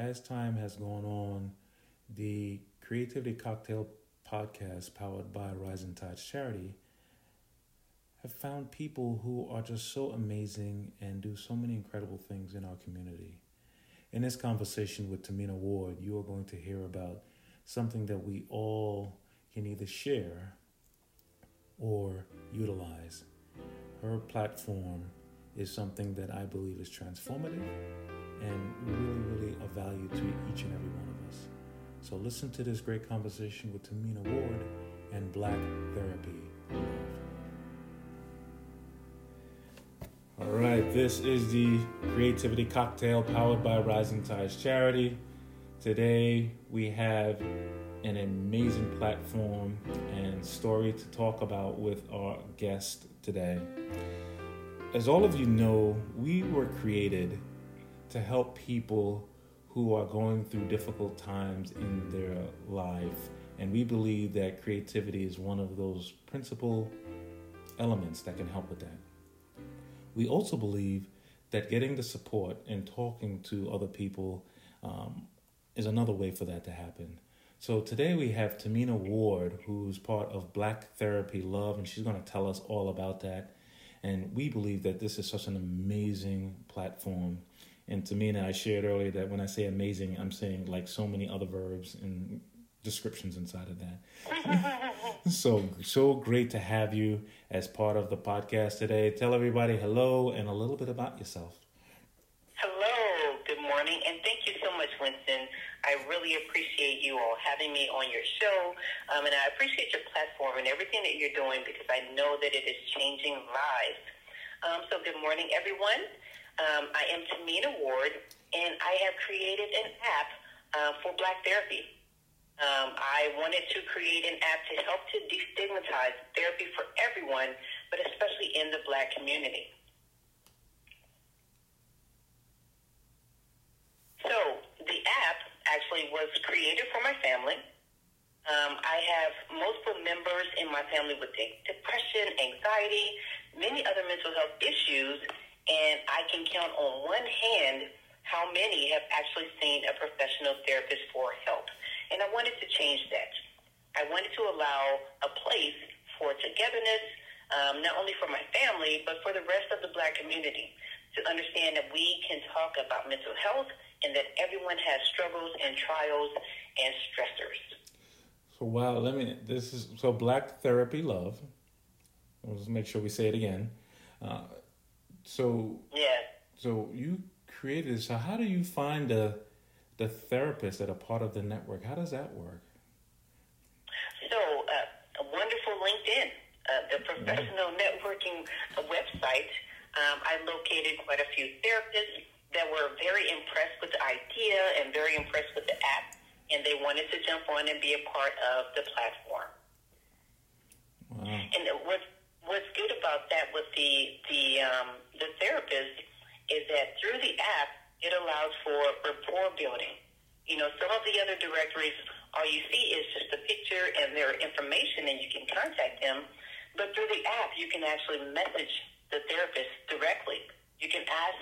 as time has gone on, the Creativity Cocktail podcast, powered by Rising Tides Charity, have found people who are just so amazing and do so many incredible things in our community. In this conversation with Tamina Ward, you are going to hear about something that we all can either share or utilize. Her platform is something that I believe is transformative and really, really of value to each and every one of us. So listen to this great conversation with Tamina Ward and Black Therapy All right, this is the Creativity Cocktail powered by Rising Tides Charity. Today we have an amazing platform and story to talk about with our guest today. As all of you know, we were created to help people who are going through difficult times in their life. And we believe that creativity is one of those principal elements that can help with that. We also believe that getting the support and talking to other people um, is another way for that to happen. So today we have Tamina Ward, who's part of Black Therapy Love, and she's going to tell us all about that. And we believe that this is such an amazing platform and Tamina, I shared earlier that when I say amazing, I'm saying like so many other verbs and descriptions inside of that. so so great to have you as part of the podcast today. Tell everybody hello and a little bit about yourself. Hello, good morning, and thank you so much, Winston. I really appreciate you all having me on your show, um, and I appreciate your platform and everything that you're doing because I know that it is changing lives. Um, so, good morning, everyone. Um, I am Tamina Ward, and I have created an app uh, for Black therapy. Um, I wanted to create an app to help to destigmatize therapy for everyone, but especially in the Black community. So the app actually was created for my family. Um, I have multiple members in my family with depression, anxiety, many other mental health issues, and I can count on one hand how many have actually seen a professional therapist for help. And I wanted to change that. I wanted to allow a place for togetherness, um, not only for my family, but for the rest of the black community to understand that we can talk about mental health and that everyone has struggles and trials and stressors. So wow, let me. This is so Black Therapy Love. Let's make sure we say it again. Uh, so yeah. So you created. So how do you find the the therapists that are part of the network? How does that work? So uh, a wonderful LinkedIn, uh, the professional yeah. networking website. Um, I located quite a few therapists that were very impressed with the idea and very impressed with the app, and they wanted to jump on and be a part of the platform. Wow. And what's what's good about that with the the um, the therapist is that through the app, it allows for rapport building. You know, some of the other directories, all you see is just a picture and their information, and you can contact them. But through the app, you can actually message the therapist directly. You can ask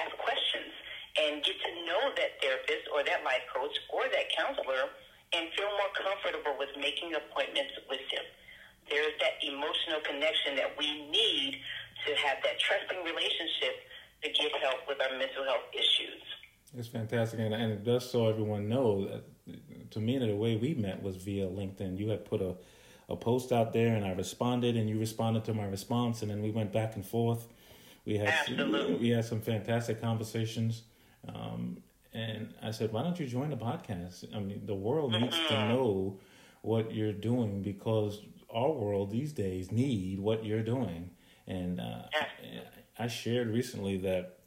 ask questions and get to know that therapist or that life coach or that counselor and feel more comfortable with making appointments with them. There's that emotional connection that we need to have that trusting relationship to get help with our mental health issues. It's fantastic, and, and just so everyone knows, that to me, the way we met was via LinkedIn. You had put a, a post out there, and I responded, and you responded to my response, and then we went back and forth. We had Absolutely. we had some fantastic conversations, um, and I said, "Why don't you join the podcast? I mean, the world needs mm-hmm. to know what you're doing because our world these days need what you're doing." And uh, I shared recently that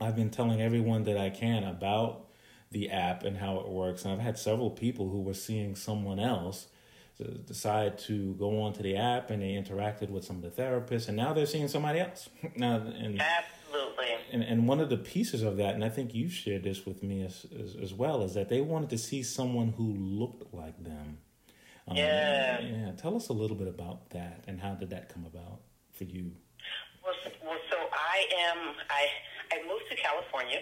I've been telling everyone that I can about the app and how it works. And I've had several people who were seeing someone else decide to go onto the app and they interacted with some of the therapists and now they're seeing somebody else. now, and, Absolutely. And, and one of the pieces of that, and I think you shared this with me as, as, as well, is that they wanted to see someone who looked like them. Um, yeah. Yeah. Tell us a little bit about that and how did that come about for you? Well, well, so I am. I I moved to California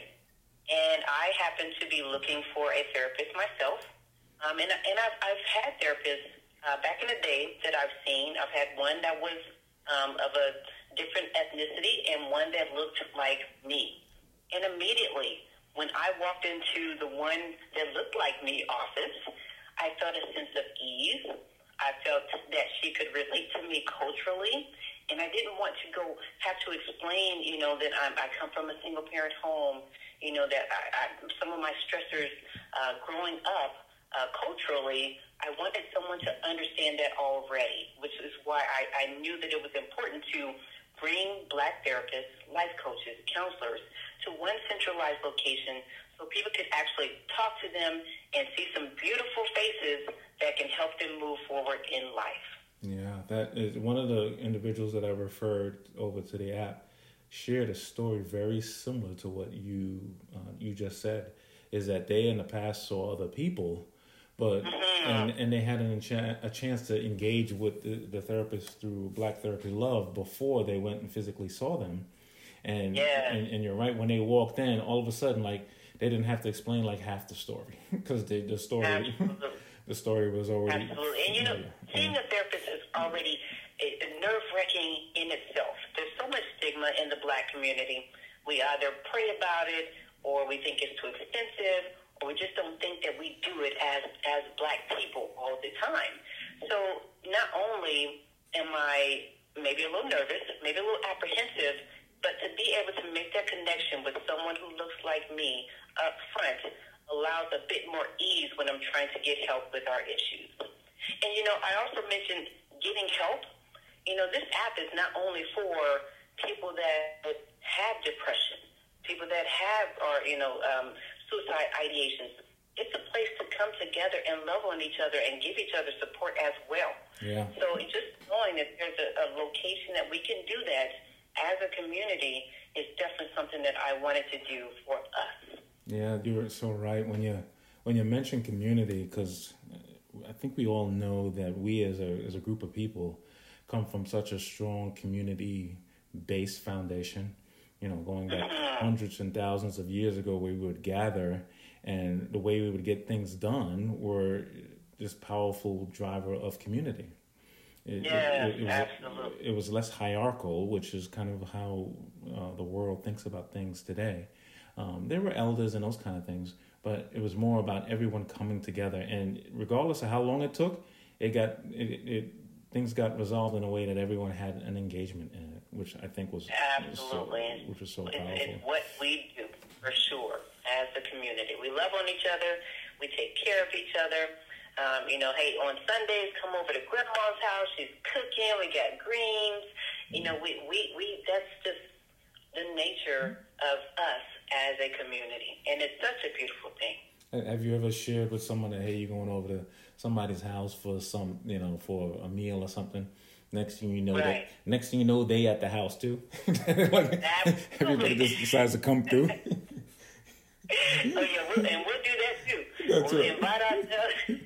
and I happen to be looking for a therapist myself. Um, and and I've, I've had therapists uh, back in the day that I've seen. I've had one that was um, of a different ethnicity and one that looked like me. And immediately, when I walked into the one that looked like me office, I felt a sense of ease. I felt that she could relate to me culturally and I didn't want to go have to explain, you know, that I'm, I come from a single parent home, you know, that I, I, some of my stressors uh, growing up uh, culturally, I wanted someone to understand that already, which is why I, I knew that it was important to bring black therapists, life coaches, counselors to one centralized location so people can actually talk to them and see some beautiful faces that can help them move forward in life. Yeah, that is one of the individuals that I referred over to the app shared a story very similar to what you uh, you just said. Is that they in the past saw other people, but mm-hmm. and and they had an a chance to engage with the, the therapist through Black Therapy Love before they went and physically saw them, and yeah. and, and you're right when they walked in, all of a sudden like they didn't have to explain like half the story because the the story the story was already absolutely. And you know, seeing a therapist is already nerve wracking in itself. There's so much stigma in the black community. We either pray about it, or we think it's too expensive, or we just don't think that we do it as as black people all the time. So not only am I maybe a little nervous, maybe a little apprehensive, but to be able to make that connection with someone who looks like me up front allows a bit more ease when I'm trying to get help with our issues. And you know, I also mentioned getting help. You know, this app is not only for people that have depression, people that have or you know um, suicide ideations. It's a place to come together and love on each other and give each other support as well. Yeah. So just knowing that there's a, a location that we can do that as a community is definitely something that I wanted to do for us. Yeah, you're so right when you when you mention community because I think we all know that we as a as a group of people come from such a strong community based foundation. You know, going back hundreds and thousands of years ago, we would gather, and the way we would get things done were this powerful driver of community. It, yeah, it, it, was, absolutely. It was less hierarchical, which is kind of how uh, the world thinks about things today. Um, there were elders and those kind of things, but it was more about everyone coming together. And regardless of how long it took, it got it, it things got resolved in a way that everyone had an engagement in it, which I think was absolutely was so, which was so powerful. It's, it's what we do for sure as a community. We love on each other. We take care of each other. Um, you know, hey, on Sundays, come over to Grandma's house. She's cooking. We got greens. You know, we we we. That's just the nature of us as a community. And it's such a beautiful thing. Have you ever shared with someone that hey, you're going over to somebody's house for some, you know, for a meal or something? Next thing you know, right. that next thing you know, they at the house too. like everybody just decides to come through. oh yeah, we'll, and we'll do that too. That's we'll right. invite ourselves.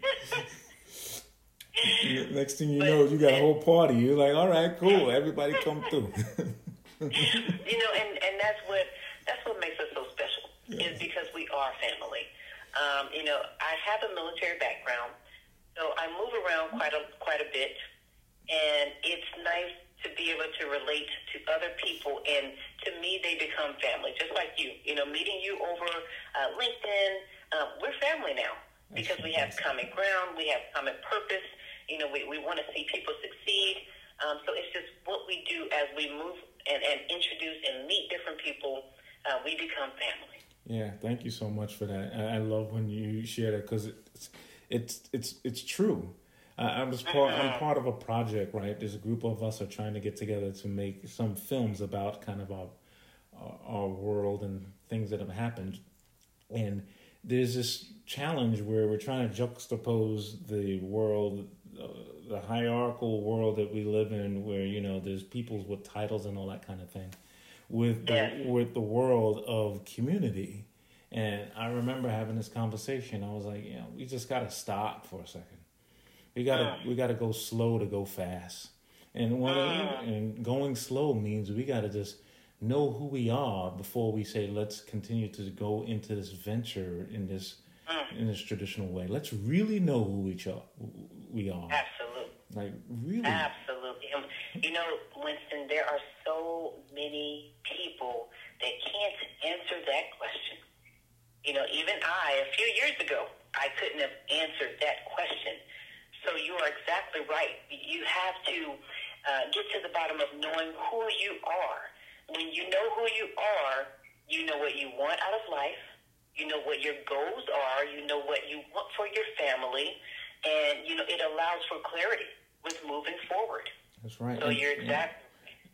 next thing you but, know, you got a whole party. You're like, all right, cool. Everybody come through. You know, and and that's what that's what makes us so special yeah. is because we are family. Um, you know, I have a military background, so I move around quite a quite a bit, and it's nice to be able to relate to other people, and to me, they become family, just like you. You know, meeting you over uh, LinkedIn, uh, we're family now because we have common ground, we have common purpose. You know, we, we want to see people succeed. Um, so it's just what we do as we move and, and introduce and meet different people uh, we become family. Yeah, thank you so much for that. I, I love when you share that because it's it's it's it's true. I, am just part. I'm mm-hmm. part of a project, right? There's a group of us are trying to get together to make some films about kind of our our world and things that have happened, and there's this challenge where we're trying to juxtapose the world, the hierarchical world that we live in, where you know there's peoples with titles and all that kind of thing, with the, with the world of community. And I remember having this conversation. I was like, you know, we just got to stop for a second. We got to uh. we got to go slow to go fast. And one uh. and going slow means we got to just know who we are before we say let's continue to go into this venture in this mm. in this traditional way. Let's really know who we are. We are absolutely like really absolutely. You know, Winston, there are so many people that can't answer that question. You know, even I, a few years ago, I couldn't have answered that question. So you are exactly right. You have to uh, get to the bottom of knowing who you are. When you know who you are, you know what you want out of life. You know what your goals are. You know what you want for your family, and you know it allows for clarity with moving forward. That's right. So and, you're exactly.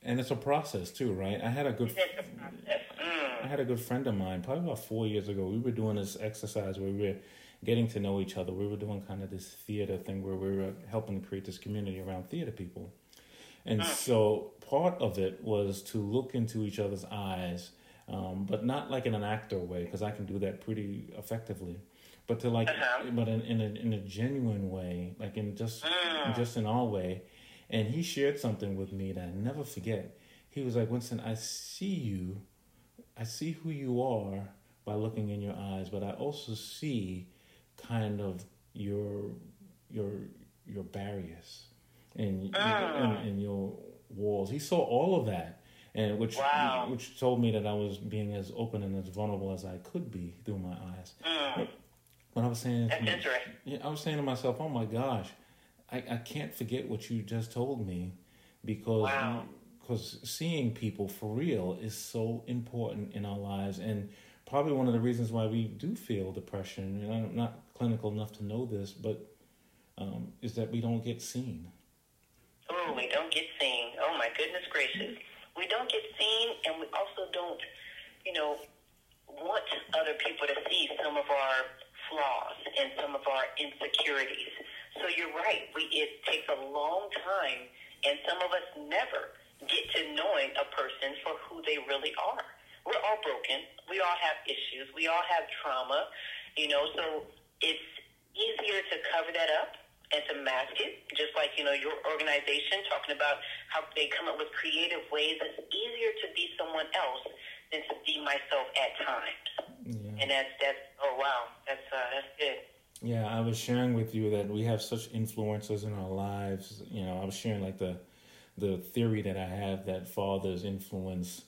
And it's a process too, right? I had a good. Mm. I had a good friend of mine, probably about four years ago. We were doing this exercise where we were getting to know each other. We were doing kind of this theater thing where we were helping to create this community around theater people. And mm. so part of it was to look into each other's eyes, um, but not like in an actor way, because I can do that pretty effectively. But to like, uh-huh. but in, in a in a genuine way, like in just mm. just in our way. And he shared something with me that I never forget. He was like, Winston, I see you, I see who you are by looking in your eyes, but I also see kind of your your your barriers and, mm. and, and your walls. He saw all of that, and which wow. which told me that I was being as open and as vulnerable as I could be through my eyes. Mm. When I was saying, That's interesting. Yeah, I was saying to myself, "Oh my gosh, I, I can't forget what you just told me," because wow. because seeing people for real is so important in our lives, and probably one of the reasons why we do feel depression. And I'm not clinical enough to know this, but um, is that we don't get seen. Oh, we don't get seen. Oh my goodness gracious, we don't get seen, and we also don't, you know, want other people to see some of our flaws and some of our insecurities. So you're right. We it takes a long time, and some of us never get to knowing a person for who they really are. We're all broken. We all have issues. We all have trauma. You know, so it's easier to cover that up and to mask it, just like, you know, your organization talking about how they come up with creative ways. It's easier to be someone else be myself at times. Yeah. And that's, that's, oh, wow, that's, uh, that's good. Yeah, I was sharing with you that we have such influences in our lives. You know, I was sharing like the the theory that I have that fathers influence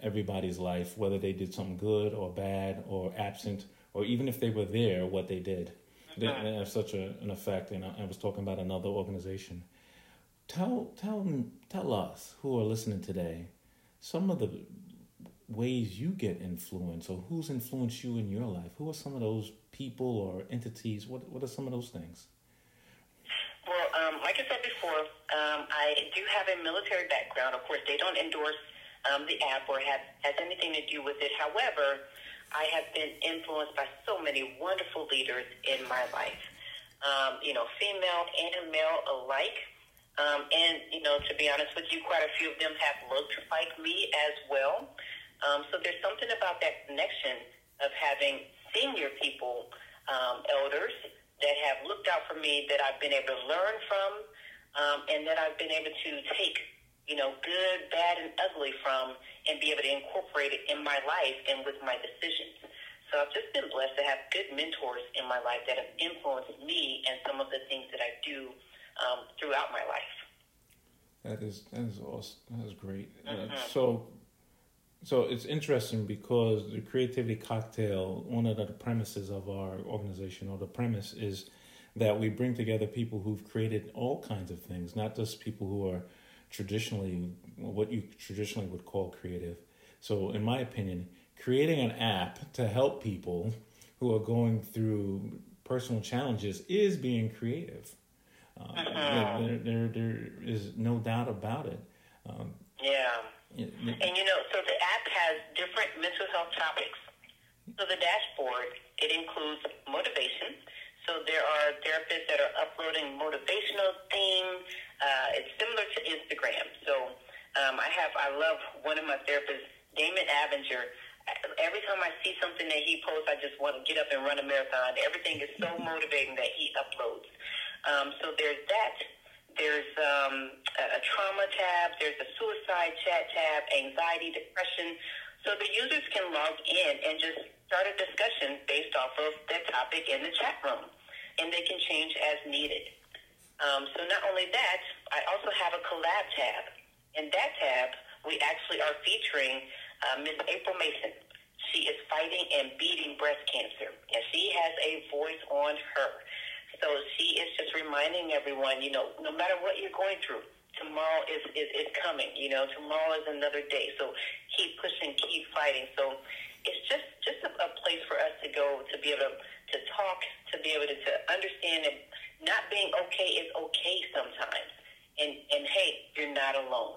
everybody's life, whether they did something good or bad or absent, or even if they were there, what they did. They, they have such a, an effect. And I, I was talking about another organization. Tell, tell, tell us who are listening today some of the ways you get influenced or who's influenced you in your life. Who are some of those people or entities? What, what are some of those things? Well, um, like I said before, um, I do have a military background. Of course, they don't endorse um, the app or have, has anything to do with it. However, I have been influenced by so many wonderful leaders in my life, um, you know, female and male alike. Um, and, you know, to be honest with you, quite a few of them have looked like me as well. Um, so there's something about that connection of having senior people, um, elders that have looked out for me that I've been able to learn from um, and that I've been able to take you know, good, bad, and ugly from and be able to incorporate it in my life and with my decisions. So I've just been blessed to have good mentors in my life that have influenced me and some of the things that I do um, throughout my life. That is that is awesome. That is great. Uh, mm-hmm. Uh, so, so it's interesting because the creativity cocktail. One of the premises of our organization, or the premise, is that we bring together people who've created all kinds of things, not just people who are traditionally what you traditionally would call creative. So, in my opinion, creating an app to help people who are going through personal challenges is being creative. Uh, uh-huh. there, there, there is no doubt about it. Um, yeah. And you know, so the app has different mental health topics. So the dashboard, it includes motivation. So there are therapists that are uploading motivational themes, uh, it's similar to Instagram. So um, I have, I love one of my therapists, Damon Avinger. Every time I see something that he posts, I just want to get up and run a marathon. Everything is so motivating that he uploads. Um, so there's that. There's um, a trauma tab, there's a suicide chat tab, anxiety, depression. So the users can log in and just start a discussion based off of that topic in the chat room, and they can change as needed. Um, so not only that, I also have a collab tab. In that tab, we actually are featuring uh, Miss April Mason. She is fighting and beating breast cancer, and she has a voice on her. So she is just reminding everyone, you know, no matter what you're going through, tomorrow is, is, is coming. You know, tomorrow is another day. So keep pushing, keep fighting. So it's just just a, a place for us to go to be able to, to talk, to be able to, to understand that not being okay is okay sometimes. And and hey, you're not alone.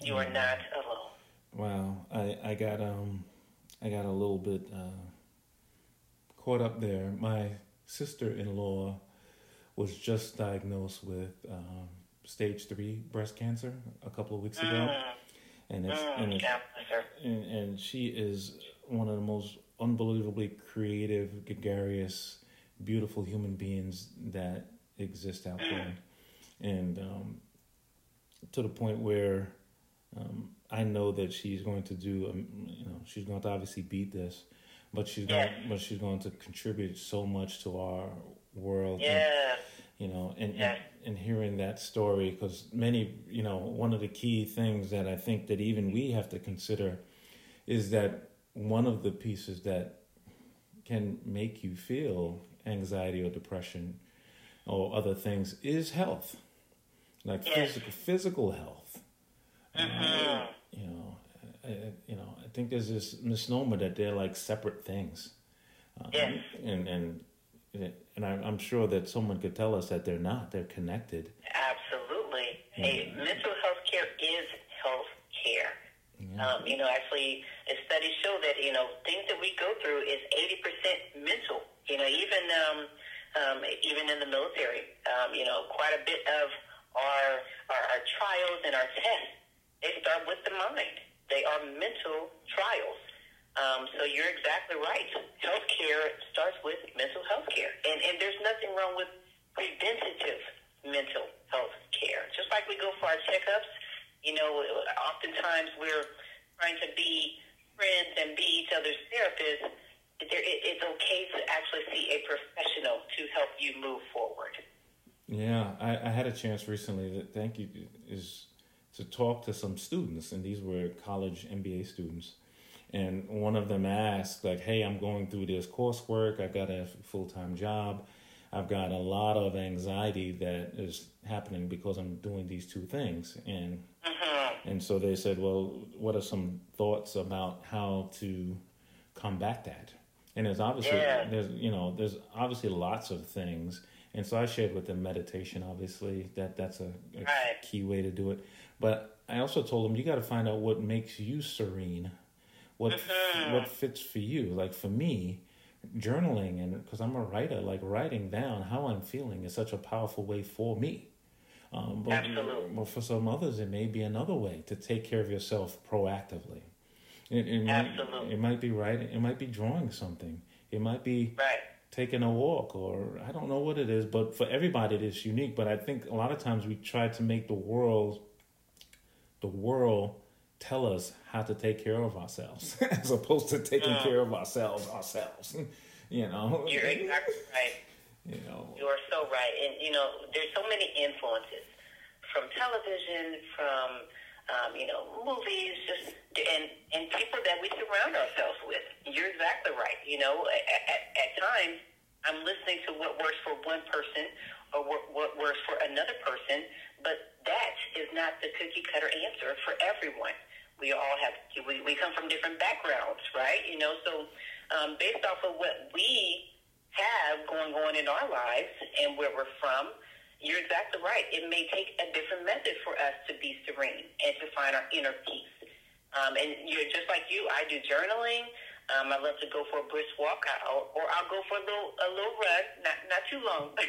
You are not alone. Wow, I I got um I got a little bit uh, caught up there. My sister-in-law was just diagnosed with um, stage three breast cancer a couple of weeks ago, Mm. and it's, Mm, and, it's and and she is one of the most unbelievably creative, gregarious, beautiful human beings that exist out there, and um, to the point where um, I know that she's going to do, um, you know, she's going to obviously beat this, but she's going, but she's going to contribute so much to our world. and- Yeah. you know and Yeah. and, and hearing that story because many you know one of the key things that i think that even we have to consider is that one of the pieces that can make you feel anxiety or depression or other things is health like Yes. physical physical health Mhm. you know I, I- you know think there's this misnomer that they're like separate things um, Yes. and and and I'm, sure that someone could tell us that they're not they're connected Absolutely. Hey, mental health care is health care. Um, you know, actually, studies show that you know things that we go through is eighty percent mental. You know, even um, um, even in the military, um, you know, quite a bit of our, our our trials and our tests they start with the mind. They are mental trials. Um, so you're exactly right. Healthcare starts with mental health care, and and there's nothing wrong with preventative mental health care. Just like we go for our checkups, you know, oftentimes we're trying to be friends and be each other's therapists. It's okay to actually see a professional to help you move forward. Yeah, I, I had a chance recently. That thank you is to talk to some students, and these were college MBA students. And one of them asked, like, "Hey, I'm going through this coursework. I've got a full time job. I've got a lot of anxiety that is happening because I'm doing these two things." And hmm and so they said, "Well, what are some thoughts about how to combat that?" And there's obviously Yeah. there's you know there's obviously lots of things. And so I shared with them meditation. Obviously, that that's a, a Right. key way to do it. But I also told them you got to find out what makes you serene, what what fits for you. Like for me, journaling and because I'm a writer, like writing down how I'm feeling is such a powerful way for me. Um, but, Absolutely. but for some others, it may be another way to take care of yourself proactively. It, it might, Absolutely. it might be writing. It might be drawing something. It might be Right. taking a walk, or I don't know what it is. But for everybody, it is unique. But I think a lot of times we try to make the world, the world, tell us how to take care of ourselves, as opposed to taking care of ourselves ourselves. you know. You're exactly right. You know. You are so right. And, you know, there's so many influences from television, from, um, you know, movies, just, and, and people that we surround ourselves with. You're exactly right. You know, at, at, at times, I'm listening to what works for one person or what, what works for another person, but that is not the cookie cutter answer for everyone. We all have, we, we come from different backgrounds, right? You know, so um, based off of what we have going on in our lives and where we're from, you're exactly right. It may take a different method for us to be serene and to find our inner peace. Um, and you're just like you. I do journaling. Um, I love to go for a brisk walk, I'll, or I'll go for a little a little run, not not too long.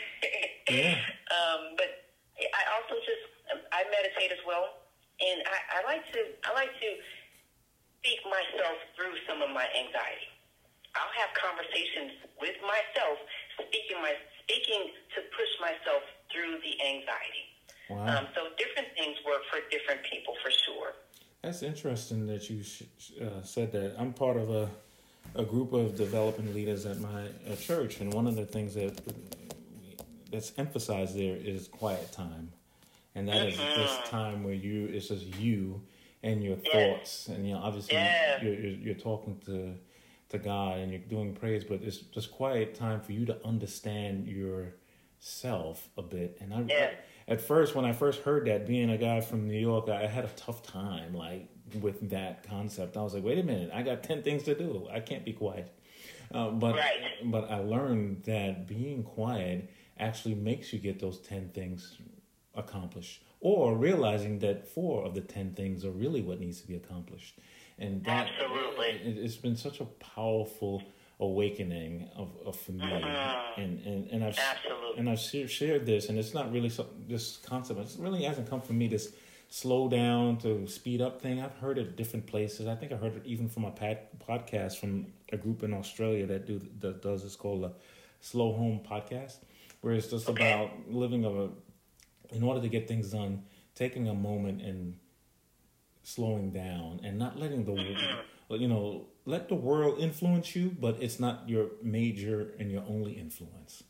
Yeah. um, but I also just I meditate as well, and I, I like to I like to speak myself through some of my anxiety. I'll have conversations with myself, speaking my speaking to push myself through the anxiety. Wow. Um, so different things work for different people for sure. That's interesting that you sh- uh, said that. I'm part of a a group of developing leaders at my uh, church, and one of the things that that's emphasized there is quiet time, and that is this mm-hmm. time where you it's just you and your thoughts, and you know obviously yeah. you're, you're, you're talking to to God and you're doing praise, but it's just quiet time for you to understand yourself a bit. And I, yeah. at first, when I first heard that, being a guy from New York, I had a tough time like with that concept. I was like, wait a minute, I got ten things to do. I can't be quiet. Uh, but right. but I learned that being quiet actually makes you get those 10 things accomplished or realizing that four of the 10 things are really what needs to be accomplished. And that absolutely. it, has been such a powerful awakening of, of for me. Mm-hmm. and, and and I've absolutely. and I've shared this and it's not really so, this concept it really hasn't come from me this slow down to speed up thing. I've heard it different places. I think I heard it even from a pad, podcast from a group in Australia that do that does it's called a slow home podcast where it's just about living of a, in order to get things done, taking a moment and slowing down and not letting the, mm-hmm. you know, let the world influence you, but it's not your major and your only influence,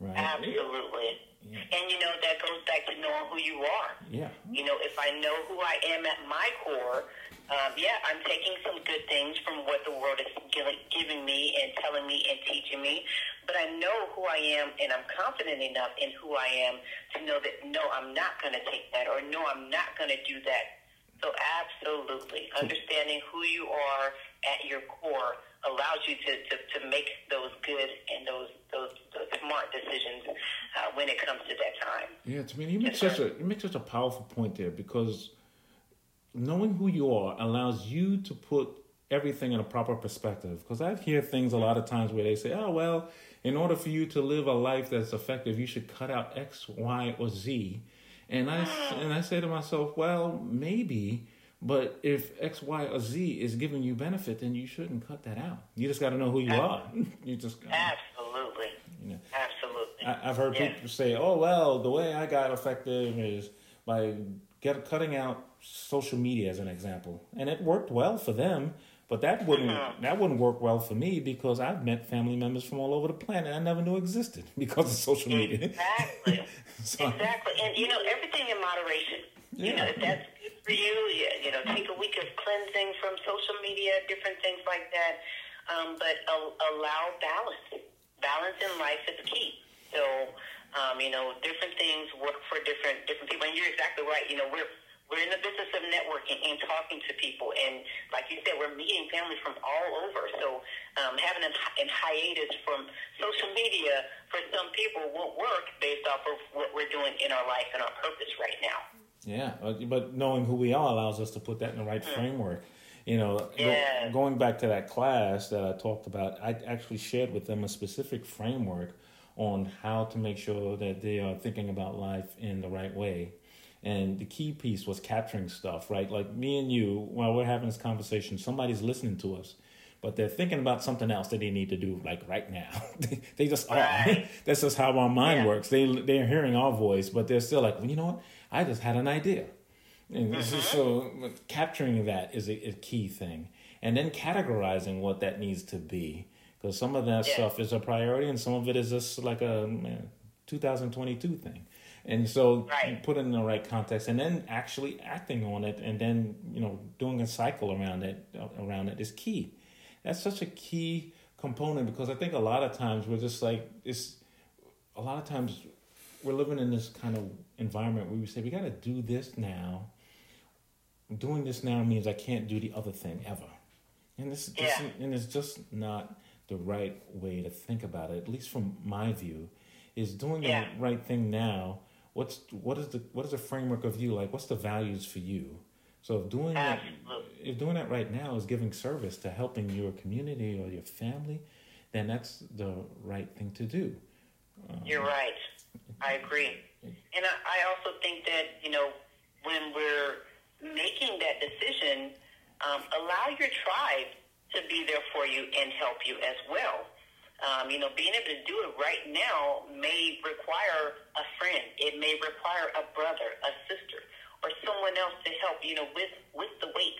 right? Absolutely. Yeah. And you know that goes back to knowing who you are. Yeah. You know, if I know who I am at my core, um, yeah, I'm taking some good things from what the world is giving, me and telling me and teaching me. But I know who I am, and I'm confident enough in who I am to know that no, I'm not going to take that, or no, I'm not going to do that. So absolutely, understanding who you are at your core allows you to, to, to make those good and those those, those smart decisions uh, when it comes to that time. Yeah, to me, you make such a you make such a powerful point there because knowing who you are allows you to put everything in a proper perspective. Because I hear things a lot of times where they say, oh, well, in order for you to live a life that's effective, you should cut out X, Y, or Z. And I, ah. and I say to myself, well, maybe, but if X, Y, or Z is giving you benefit, then you shouldn't cut that out. You just got to know who you are. you just gotta, Absolutely. You know, Absolutely. I, have heard yeah. people say, oh, well, the way I got effective is by get, cutting out social media as an example. And it worked well for them. But that wouldn't that wouldn't work well for me because I've met family members from all over the planet I never knew existed because of social media. Exactly. so, exactly. And you know, everything in moderation. Yeah. You know, if that's good for you, you, know, take a week of cleansing from social media, different things like that. Um, but allow balance. Balance in life is key. So, um, you know, different things work for different different people. And you're exactly right. You know, we're we're in the business of networking and talking to people. And like you said, we're meeting families from all over. So um, having a in hiatus from social media for some people won't work based off of what we're doing in our life and our purpose right now. Yeah, but knowing who we are allows us to put that in the right mm. framework. You know, yeah. going back to that class that I talked about, I actually shared with them a specific framework on how to make sure that they are thinking about life in the right way and the key piece was capturing stuff, right? Like me and you, while we're having this conversation, somebody's listening to us, but they're thinking about something else that they need to do, like right now. they, just are. That's just how our mind yeah. works. They they're hearing our voice, but they're still like, well, you know what? I just had an idea. And mm-hmm. so capturing that is a, a, key thing, and then categorizing what that needs to be, because some of that yeah. stuff is a priority, and some of it is just like a man, 2022 thing and so right. put it in the right context and then actually acting on it and then you know doing a cycle around it uh, around it is key that's such a key component because i think a lot of times we're just like it's a lot of times we're living in this kind of environment where we say we got to do this now doing this now means i can't do the other thing ever and this, yeah. this and it's just not the right way to think about it at least from my view is doing yeah. the right thing now what's what is the what is the framework of you? Like what's the values for you? So if doing that if doing that right now is giving service to helping your community or your family then that's the right thing to do. Um, you're right. I agree. And I, I also think that you know when we're making that decision um, allow your tribe to be there for you and help you as well Um, you know, being able to do it right now may require a friend. It may require a brother, a sister, or someone else to help. You know, with with the weight.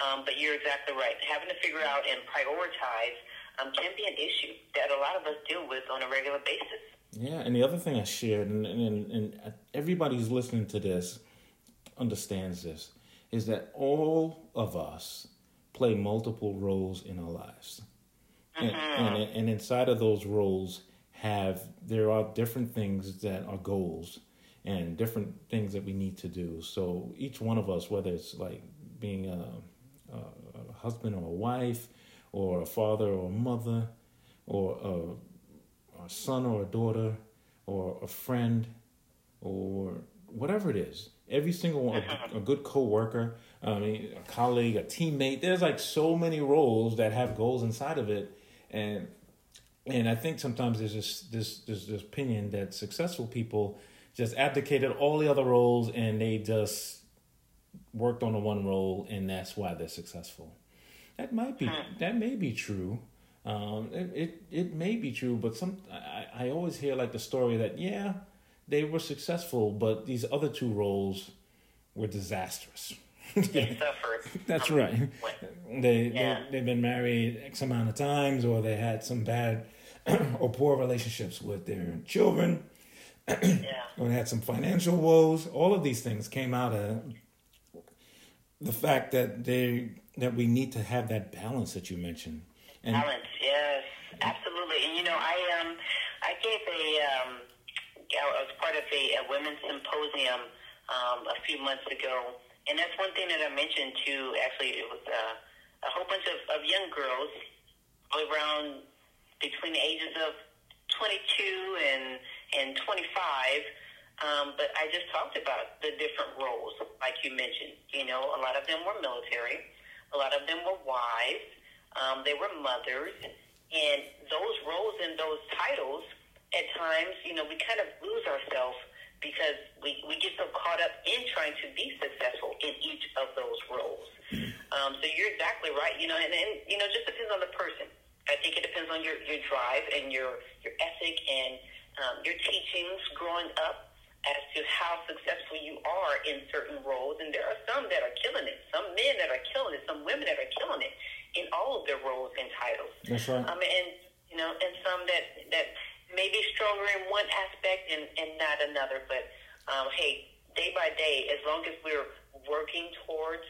Um, but you're exactly right. Having to figure out and prioritize um, can be an issue that a lot of us deal with on a regular basis. Yeah, and the other thing I shared, and, and, and everybody who's listening to this understands this, is that all of us play multiple roles in our lives. Mm-hmm. And, and, and inside of those roles have there are different things that are goals and different things that we need to do. So each one of us, whether it's like being a, a husband or a wife, or a father or a mother, or a, a son or a daughter, or a friend, or whatever it is. Every single one, a, a good coworker, I mean, a colleague, a teammate. There's like so many roles that have goals inside of it, and and I think sometimes there's this this this, this opinion that successful people just abdicated all the other roles and they just worked on the one role and that's why they're successful. That might be that may be true. Um, it, it it may be true, but some I, I always hear like the story that yeah, they were successful, but these other two roles were disastrous. They suffered. That's right. They, yeah. they they've been married X amount of times, or they had some bad or poor relationships with their children, yeah. or they had some financial woes. All of these things came out of the fact that they that we need to have that balance that you mentioned. And balance, yes, absolutely. And you know, I um, I gave a um, I was part of a, a women's symposium um, a few months ago, and that's one thing that I mentioned to actually it was uh, a whole bunch of, of young girls, around between the ages of 22 and and 25 um, but I just talked about the different roles, like you mentioned. You know, a lot of them were military, a lot of them were wives, um, they were mothers, and those roles and those titles, at times, you know, we kind of lose ourselves because we, we get so caught up in trying to be successful in each of those roles. Um, so you're exactly right. You know, and, and you know, just depends on the person. I think it depends on your, your drive and your your ethic and um, your teachings growing up as to how successful you are in certain roles. And there are some that are killing it, some men that are killing it, some women that are killing it in all of their roles and titles. That's right. Um, and you know, and some that that may be stronger in one aspect and, and not another. But um, hey, day by day, as long as we're working towards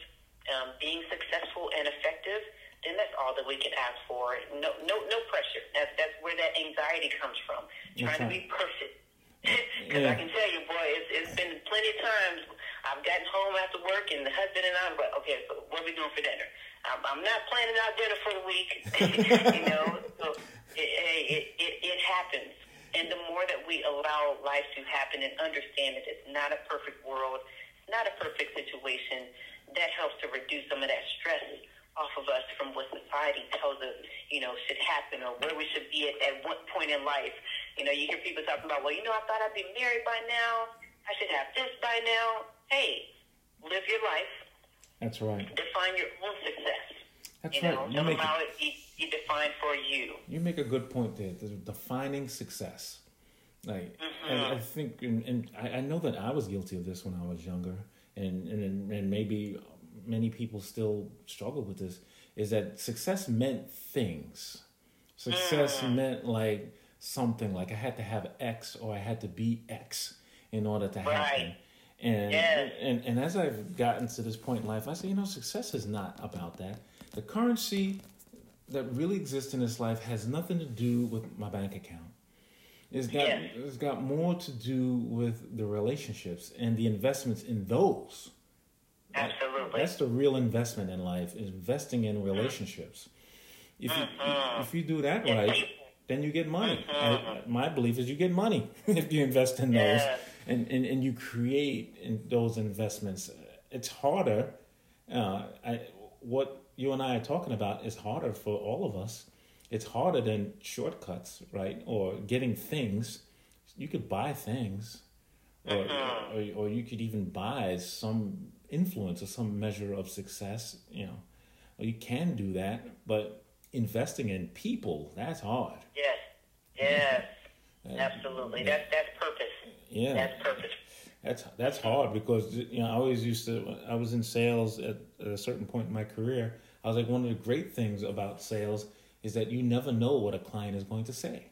um, being successful and effective, then that's all that we can ask for. No, no, no pressure. That's that's where that anxiety comes from. Trying right. to be perfect because yeah. I can tell you, boy, it's, it's been plenty of times I've gotten home after work and the husband and I like, okay, so what are we doing for dinner? I'm, I'm not planning out dinner for the week, you know. So it, it, it happens. And the more that we allow life to happen and understand that it's not a perfect world, not a perfect situation, that helps to reduce some of that stress off of us from what society tells us, you know, should happen or where we should be at, at what point in life. You know, you hear people talking about, well, you know, I thought I'd be married by now. I should have this by now. Hey, live your life. That's right. Define your own success. That's you right. Know, you it be, be defined for you. You make a good point there. Defining success. Like, mm-hmm. I, I, think, and, and I, I, know that I was guilty of this when I was younger, and, and and maybe many people still struggle with this. Is that success meant things? Success mm. meant like something like I had to have X or I had to be X in order to right. happen. And, yes. and and as I've gotten to this point in life, I say, you know, success is not about that. The currency that really exists in this life has nothing to do with my bank account. It's got yes. it's got more to do with the relationships and the investments in those. Absolutely. That's the real investment in life, investing in relationships. If you mm-hmm. if you do that right, then you get money. Mm-hmm. I, my belief is you get money if you invest in those and, and, and you create in those investments. It's harder. Uh, I, what you and I are talking about is harder for all of us. It's harder than shortcuts, right? Or getting things. You could buy things, or, mm-hmm. or, or you could even buy some influence or some measure of success. You know, you can do that, but investing in people, that's hard. Yes. Yes, absolutely. That's that's purpose. Yeah, that's purpose. That's that's hard because you know I always used to. I was in sales at a certain point in my career. I was like one of the great things about sales is that you never know what a client is going to say.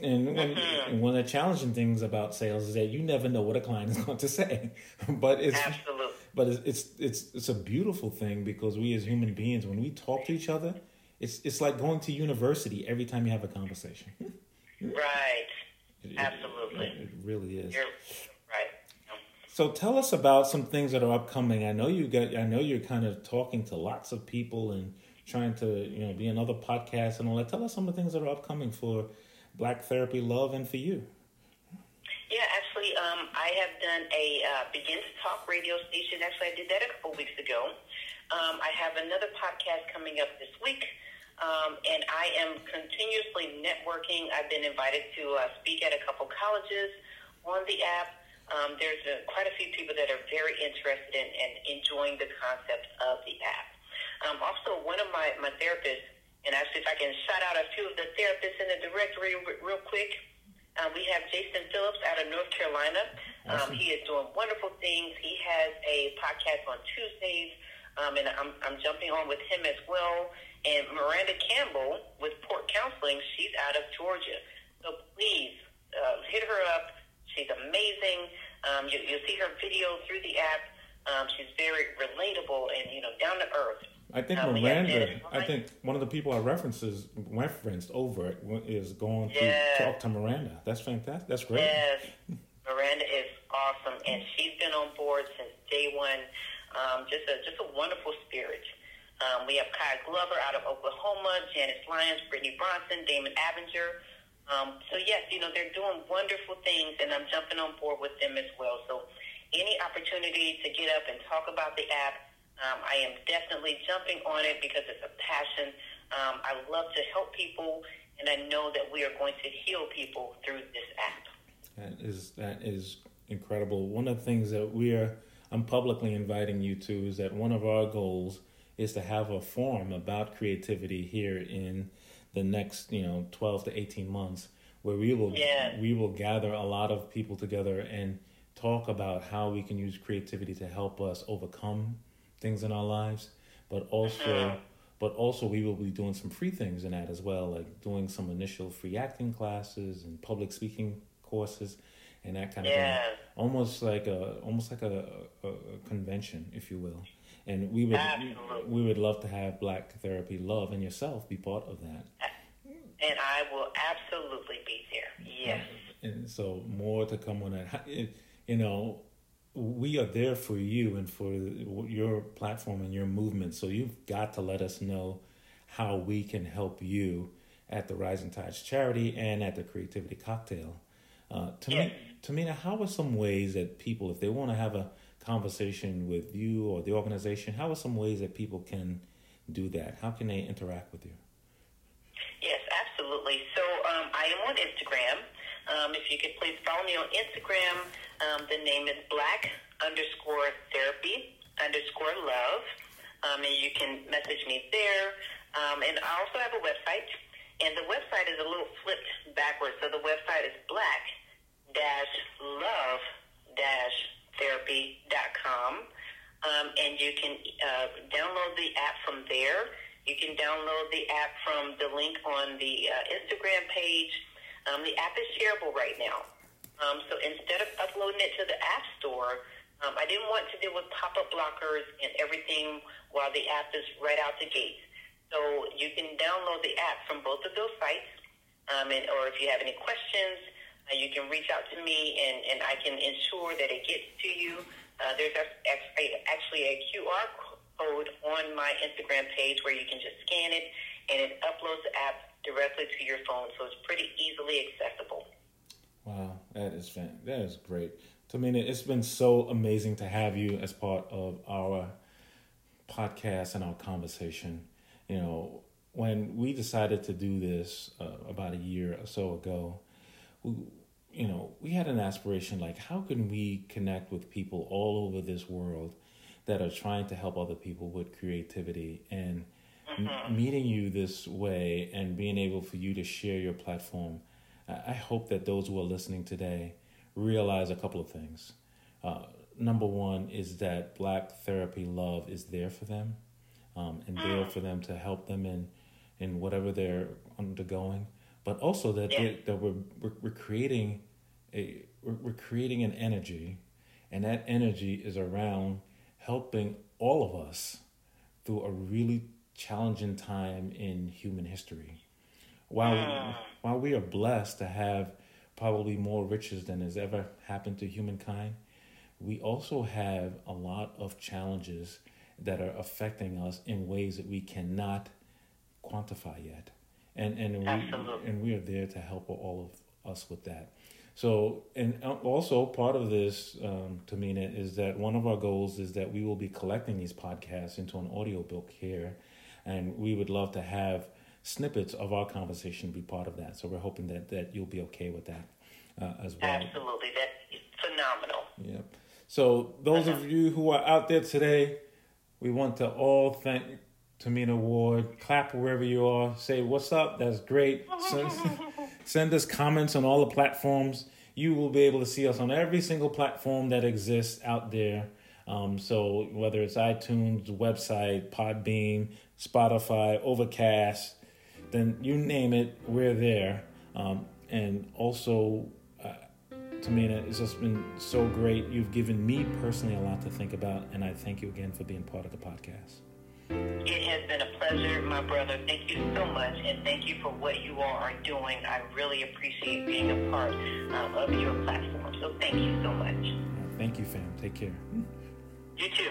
And when, and one of the challenging things about sales is that you never know what a client is going to say. but it's Absolutely. but it's, it's it's it's a beautiful thing because we as human beings when we talk to each other, it's it's like going to university every time you have a conversation. right. It, Absolutely. It, it, really is. You're. So tell us about some things that are upcoming. I know you got. I know you're kind of talking to lots of people and trying to you know be another podcast and all that. Tell us some of the things that are upcoming for Black Therapy Love and for you. Yeah, actually, um, I have done a uh, Begin to Talk radio station. Actually, I did that a couple weeks ago. Um, I have another podcast coming up this week. Um, and I am continuously networking. I've been invited to uh, speak at a couple colleges on the app. Um, there's a, quite a few people that are very interested in and enjoying the concept of the app. Um, also, one of my, my therapists, and actually, if I can shout out a few of the therapists in the directory real quick, uh, we have Jason Phillips out of North Carolina. Um, he is doing wonderful things. He has a podcast on Tuesdays, um, and I'm, I'm jumping on with him as well. And Miranda Campbell with Port Counseling, she's out of Georgia. So please uh, hit her up She's amazing. Um, you, you'll see her video through the app. Um, she's very relatable and you know down to earth. I think um, Miranda. I think one of the people I references referenced over it is going yes. to talk to Miranda. That's fantastic. That's great. Yes, Miranda is awesome, and she's been on board since day one. Um, just a just a wonderful spirit. Um, we have Kai Glover out of Oklahoma, Janice Lyons, Brittany Bronson, Damon Abinger. Um, so yes, you know they're doing wonderful things, and I'm jumping on board with them as well. So any opportunity to get up and talk about the app, um, I am definitely jumping on it because it's a passion. Um, I love to help people, and I know that we are going to heal people through this app. That is that is incredible. One of the things that we are I'm publicly inviting you to is that one of our goals is to have a forum about creativity here in the next you know 12 to 18 months where we will yeah. we will gather a lot of people together and talk about how we can use creativity to help us overcome things in our lives but also mm-hmm. but also we will be doing some free things in that as well like doing some initial free acting classes and public speaking courses and that kind yeah. of thing almost like a almost like a, a, a convention if you will and we would Absolutely. we would love to have Black Therapy Love and yourself be part of that. And I will absolutely be there. Yes. And so more to come on that. You know, we are there for you and for your platform and your movement. So you've got to let us know how we can help you at the Rising Tides charity and at the Creativity Cocktail. Uh, to yes. me, to me, how are some ways that people, if they want to have a conversation with you or the organization, how are some ways that people can do that? How can they interact with you? Yes, absolutely. So um, I am on Instagram. Um, if you could please follow me on Instagram, um, the name is black underscore therapy underscore love. Um, and you can message me there. Um, and I also have a website. And the website is a little flipped backwards. So the website is black dash love dash Um, and you can uh, download the app from there. You can download the app from the link on the uh, Instagram page. Um, the app is shareable right now. Um, so instead of uploading it to the App Store, um, I didn't want to deal with pop up blockers and everything while the app is right out the gate. So you can download the app from both of those sites. Um, and, or if you have any questions, uh, you can reach out to me, and, and I can ensure that it gets to you. Uh, there's actually a QR code on my Instagram page where you can just scan it, and it uploads the app directly to your phone, so it's pretty easily accessible. Wow, that is fan- that is great. Tamina, it's been so amazing to have you as part of our podcast and our conversation. You know, when we decided to do this uh, about a year or so ago, you know, we had an aspiration like, how can we connect with people all over this world that are trying to help other people with creativity and mm-hmm. meeting you this way and being able for you to share your platform. I hope that those who are listening today realize a couple of things. Uh, number one is that Black Therapy Love is there for them, um, and there for them to help them in in whatever they're undergoing, but also that yeah. that we're, we're, we're creating a we're, we're creating an energy, and that energy is around helping all of us through a really challenging time in human history. While mm. while we are blessed to have probably more riches than has ever happened to humankind, we also have a lot of challenges that are affecting us in ways that we cannot quantify yet. And and we, and we are there to help all of us with that. So, and also part of this, um, Tamina, is that one of our goals is that we will be collecting these podcasts into an audio book here, and we would love to have snippets of our conversation be part of that. So we're hoping that that you'll be okay with that uh, as well. Absolutely, that's phenomenal. Yep. So those uh-huh. of you who are out there today, we want to all thank Tamina Ward. Clap wherever you are. Say what's up. That's great. Send, us comments on all the platforms. You will be able to see us on every single platform that exists out there. Um, so whether it's iTunes, website, Podbean, Spotify, Overcast, then you name it, we're there. Um, and also, uh, Tamina, it's just been so great. You've given me personally a lot to think about, and I thank you again for being part of the podcast. It has been a pleasure, my brother. Thank you so much, and thank you for what you all are doing. I really appreciate being a part um, of your platform. So thank you so much. Thank you, fam. Take care. You too.